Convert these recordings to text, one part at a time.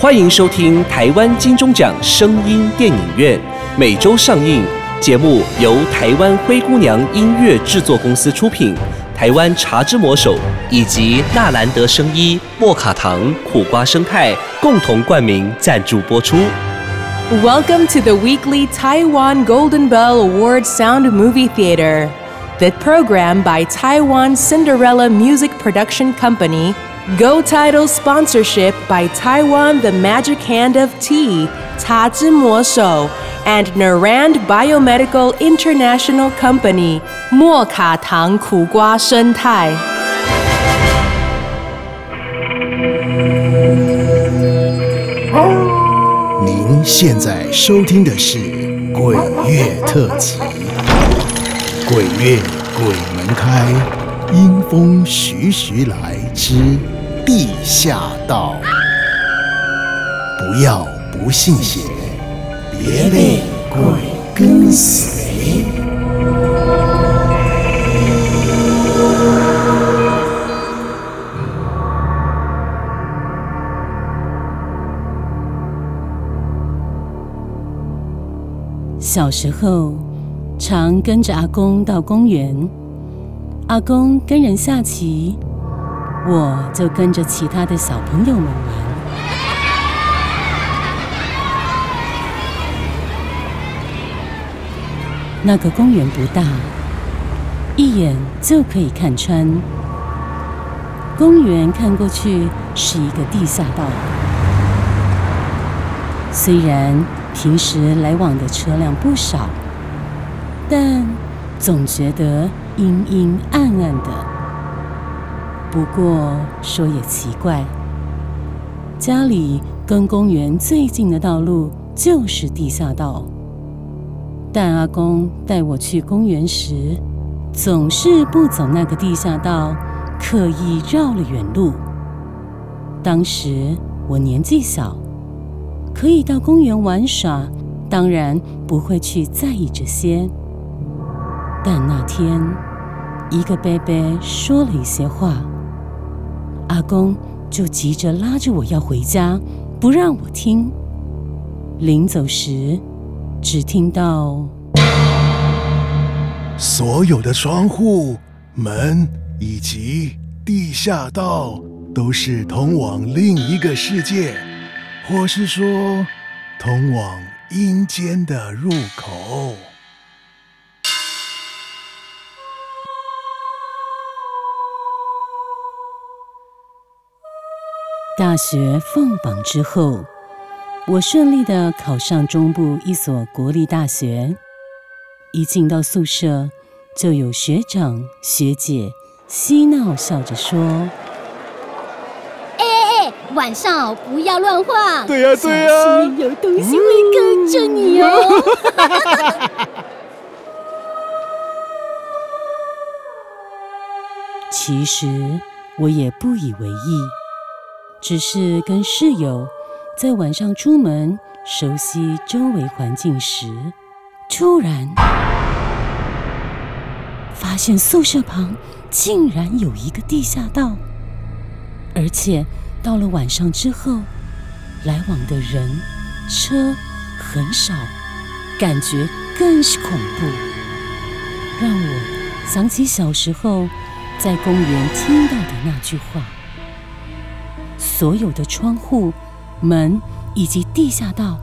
欢迎收听台湾金钟奖声音电影院，每周上映。节目由台湾灰姑娘音乐制作公司出品，台湾茶之魔手以及纳兰德生衣、莫卡糖、苦瓜生态共同冠名赞助播出。Welcome to the weekly Taiwan Golden Bell Award Sound Movie Theater. The program by Taiwan Cinderella Music Production Company. Go Title sponsorship by Taiwan The Magic Hand of Tea, Ta Zhi Mo Shou, and Narand Biomedical International Company, 莫卡糖苦瓜生态。您现在收听的是《鬼月特辑》，鬼月鬼门开，阴风徐徐来之 地下道。不要不信邪，别被鬼跟随。小时候，常跟着阿公到公园，阿公跟人下棋，我就跟着其他的小朋友们玩。那个公园不大，一眼就可以看穿。公园看过去是一个地下道，虽然平时来往的车辆不少，但总觉得阴阴暗暗的。不过说也奇怪，家里跟公园最近的道路就是地下道，但阿公带我去公园时，总是不走那个地下道，刻意绕了远路。当时我年纪小。可以到公园玩耍，当然不会去在意这些。但那天，一个伯伯说了一些话，阿公就急着拉着我要回家，不让我听。临走时，只听到所有的窗户、门以及地下道都是通往另一个世界。或是说，通往阴间的入口。大学放榜之后，我顺利的考上中部一所国立大学。一进到宿舍，就有学长学姐嬉闹笑着说。哎哎晚上不要乱晃。对呀、啊，对呀、啊，有东西会跟着你哦。其实我也不以为意，只是跟室友在晚上出门熟悉周围环境时，突然发现宿舍旁竟然有一个地下道，而且。到了晚上之后，来往的人、车很少，感觉更是恐怖，让我想起小时候在公园听到的那句话：所有的窗户、门以及地下道，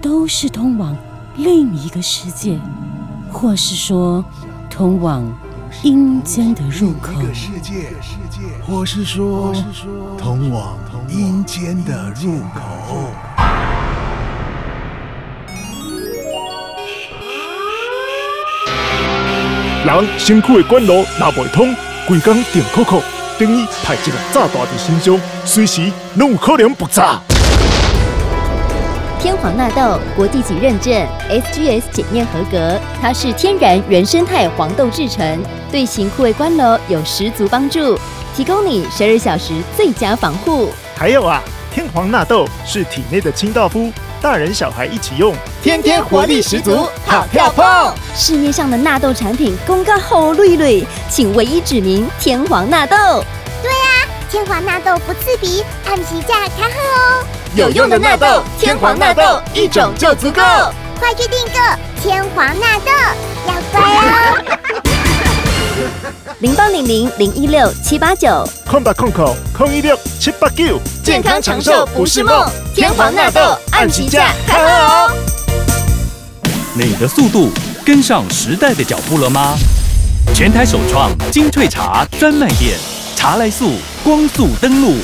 都是通往另一个世界，或是说通往。阴间的入口，世界，或是说通往阴间的入口。人身躯的管路若袂通，规工电扣扣，等于派一个炸弹在身上，随时拢有可能爆炸。天皇纳豆国际级认证，SGS 检验合格，它是天然原生态黄豆制成，对型护卫官楼有十足帮助，提供你十二小时最佳防护。还有啊，天皇纳豆是体内的清道夫，大人小孩一起用，天天活力十足，好跳蹦！市面上的纳豆产品公告好绿绿，请唯一指明天皇纳豆。对啊，天皇纳豆不刺鼻，按时价卡好哦。有用的纳豆，天皇纳豆一种就足够。快去订购天皇纳豆，要乖哦。零八零零零一六七八九，空八空口空一六七八九，健康长寿不是梦。天皇纳豆按起价，看哦。你的速度跟上时代的脚步了吗？全台首创精粹茶专卖店，茶来速光速登录，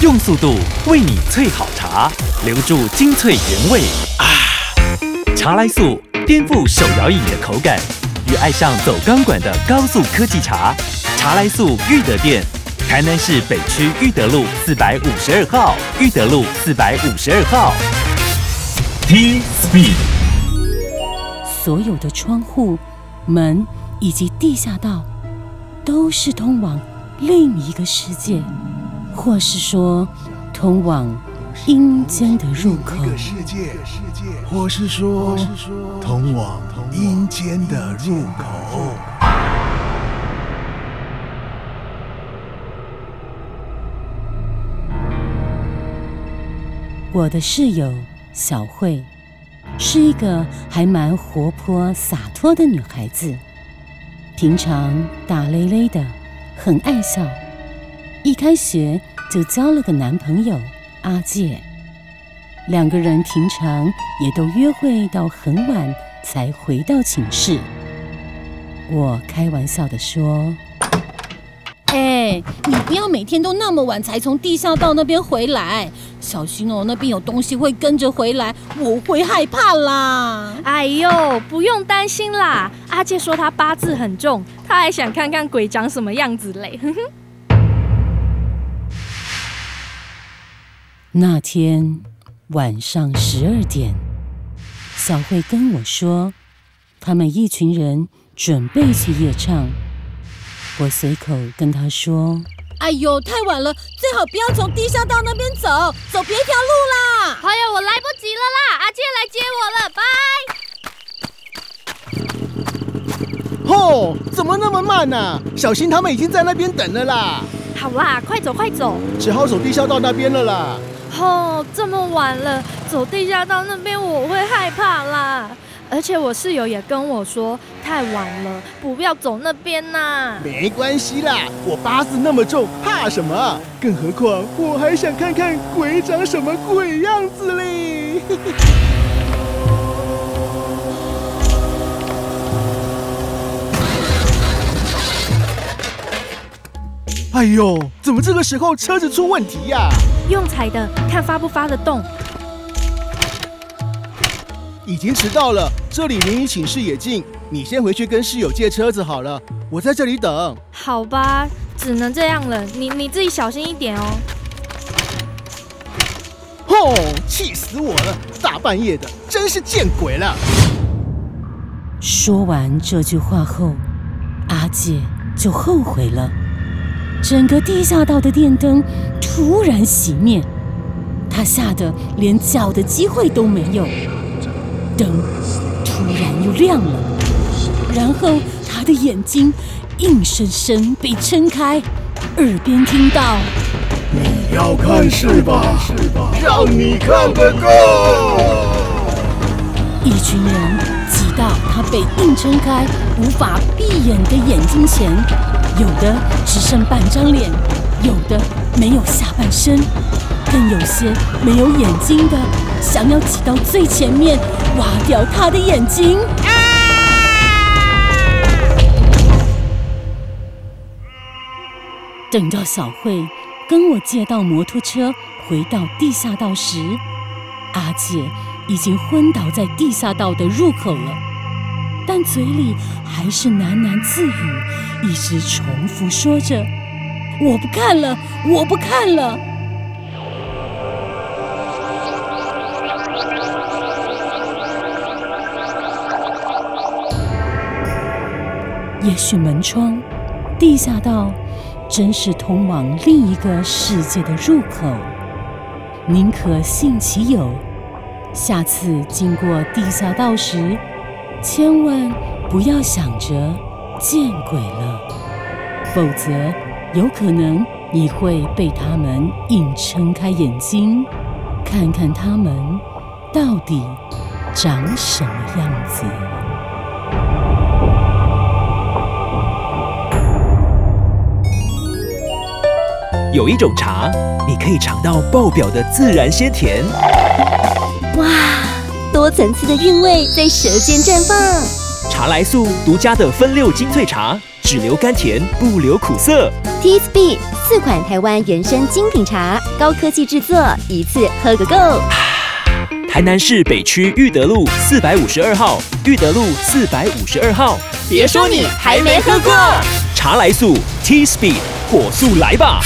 用速度为你萃好茶，留住精粹原味啊！茶来速颠覆手摇饮的口感，与爱上走钢管的高速科技茶。茶来速裕德店，台南市北区裕德路四百五十二号，裕德路四百五十二号。T Speed。所有的窗户、门以及地下道，都是通往另一个世界，或是说通往阴间的入口。或是说通往阴间的入口。我的室友小慧是一个还蛮活泼洒脱的女孩子，平常大咧咧的，很爱笑。一开学就交了个男朋友阿介，两个人平常也都约会到很晚才回到寝室。我开玩笑的说。哎，你不要每天都那么晚才从地下道那边回来，小心哦，那边有东西会跟着回来，我会害怕啦。哎呦，不用担心啦，阿介说他八字很重，他还想看看鬼长什么样子嘞。那天晚上十二点，小慧跟我说，他们一群人准备去夜唱。我随口跟她说：“哎呦，太晚了，最好不要从地下道那边走，走别条路啦。”哎呦，我来不及了啦，阿健来接我了，拜。吼，怎么那么慢呢？小心他们已经在那边等了啦。好啦，快走快走，只好走地下道那边了啦。吼，这么晚了，走地下道那边我会害怕啦。而且我室友也跟我说，太晚了，不要走那边呐。没关系啦，我八字那么重，怕什么？更何况我还想看看鬼长什么鬼样子嘞。哎呦，怎么这个时候车子出问题呀？用踩的，看发不发得动。已经迟到了，这里离你寝室也近，你先回去跟室友借车子好了，我在这里等。好吧，只能这样了，你你自己小心一点哦。吼，气死我了！大半夜的，真是见鬼了。说完这句话后，阿姐就后悔了。整个地下道的电灯突然熄灭，他吓得连叫的机会都没有。灯突然又亮了，然后他的眼睛硬生生被撑开，耳边听到：“你要看是吧？让你看个够！”一群人挤到他被硬撑开、无法闭眼的眼睛前，有的只剩半张脸，有的没有下半身。更有些没有眼睛的，想要挤到最前面，挖掉他的眼睛。等到小慧跟我借到摩托车回到地下道时，阿姐已经昏倒在地下道的入口了，但嘴里还是喃喃自语，一直重复说着：“我不看了，我不看了。”也许门窗、地下道，真是通往另一个世界的入口。宁可信其有，下次经过地下道时，千万不要想着见鬼了，否则有可能你会被他们硬撑开眼睛。看看它们到底长什么样子。有一种茶，你可以尝到爆表的自然鲜甜。哇，多层次的韵味在舌尖绽放。茶来素独家的分六精粹茶，只留甘甜，不留苦涩。T Speed 四款台湾原生精品茶，高科技制作，一次喝个够。台南市北区裕德路四百五十二号，裕德路四百五十二号。别说你还没喝过，茶来素 T Speed 火速来吧！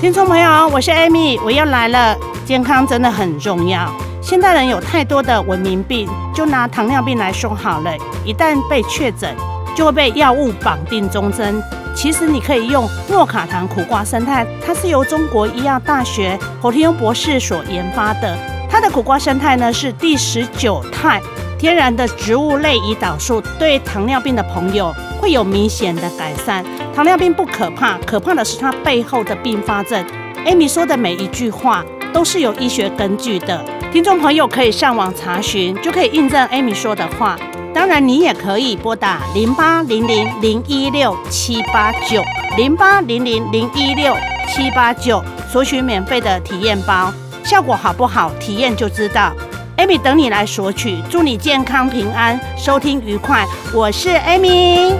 听众朋友，我是 Amy，我又来了。健康真的很重要。现代人有太多的文明病，就拿糖尿病来说好了，一旦被确诊，就会被药物绑定终身。其实你可以用诺卡糖苦瓜生态，它是由中国医药大学侯天庸博士所研发的。它的苦瓜生态呢是第十九肽天然的植物类胰岛素，对糖尿病的朋友会有明显的改善。糖尿病不可怕，可怕的是它背后的并发症。Amy 说的每一句话都是有医学根据的，听众朋友可以上网查询，就可以印证 Amy 说的话。当然，你也可以拨打零八零零零一六七八九零八零零零一六七八九索取免费的体验包，效果好不好，体验就知道。Amy 等你来索取，祝你健康平安，收听愉快。我是 Amy。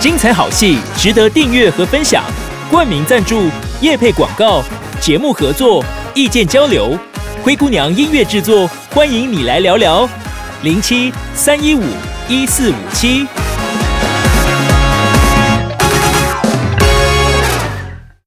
精彩好戏值得订阅和分享，冠名赞助、业配广告、节目合作、意见交流，灰姑娘音乐制作，欢迎你来聊聊，零七三一五一四五七。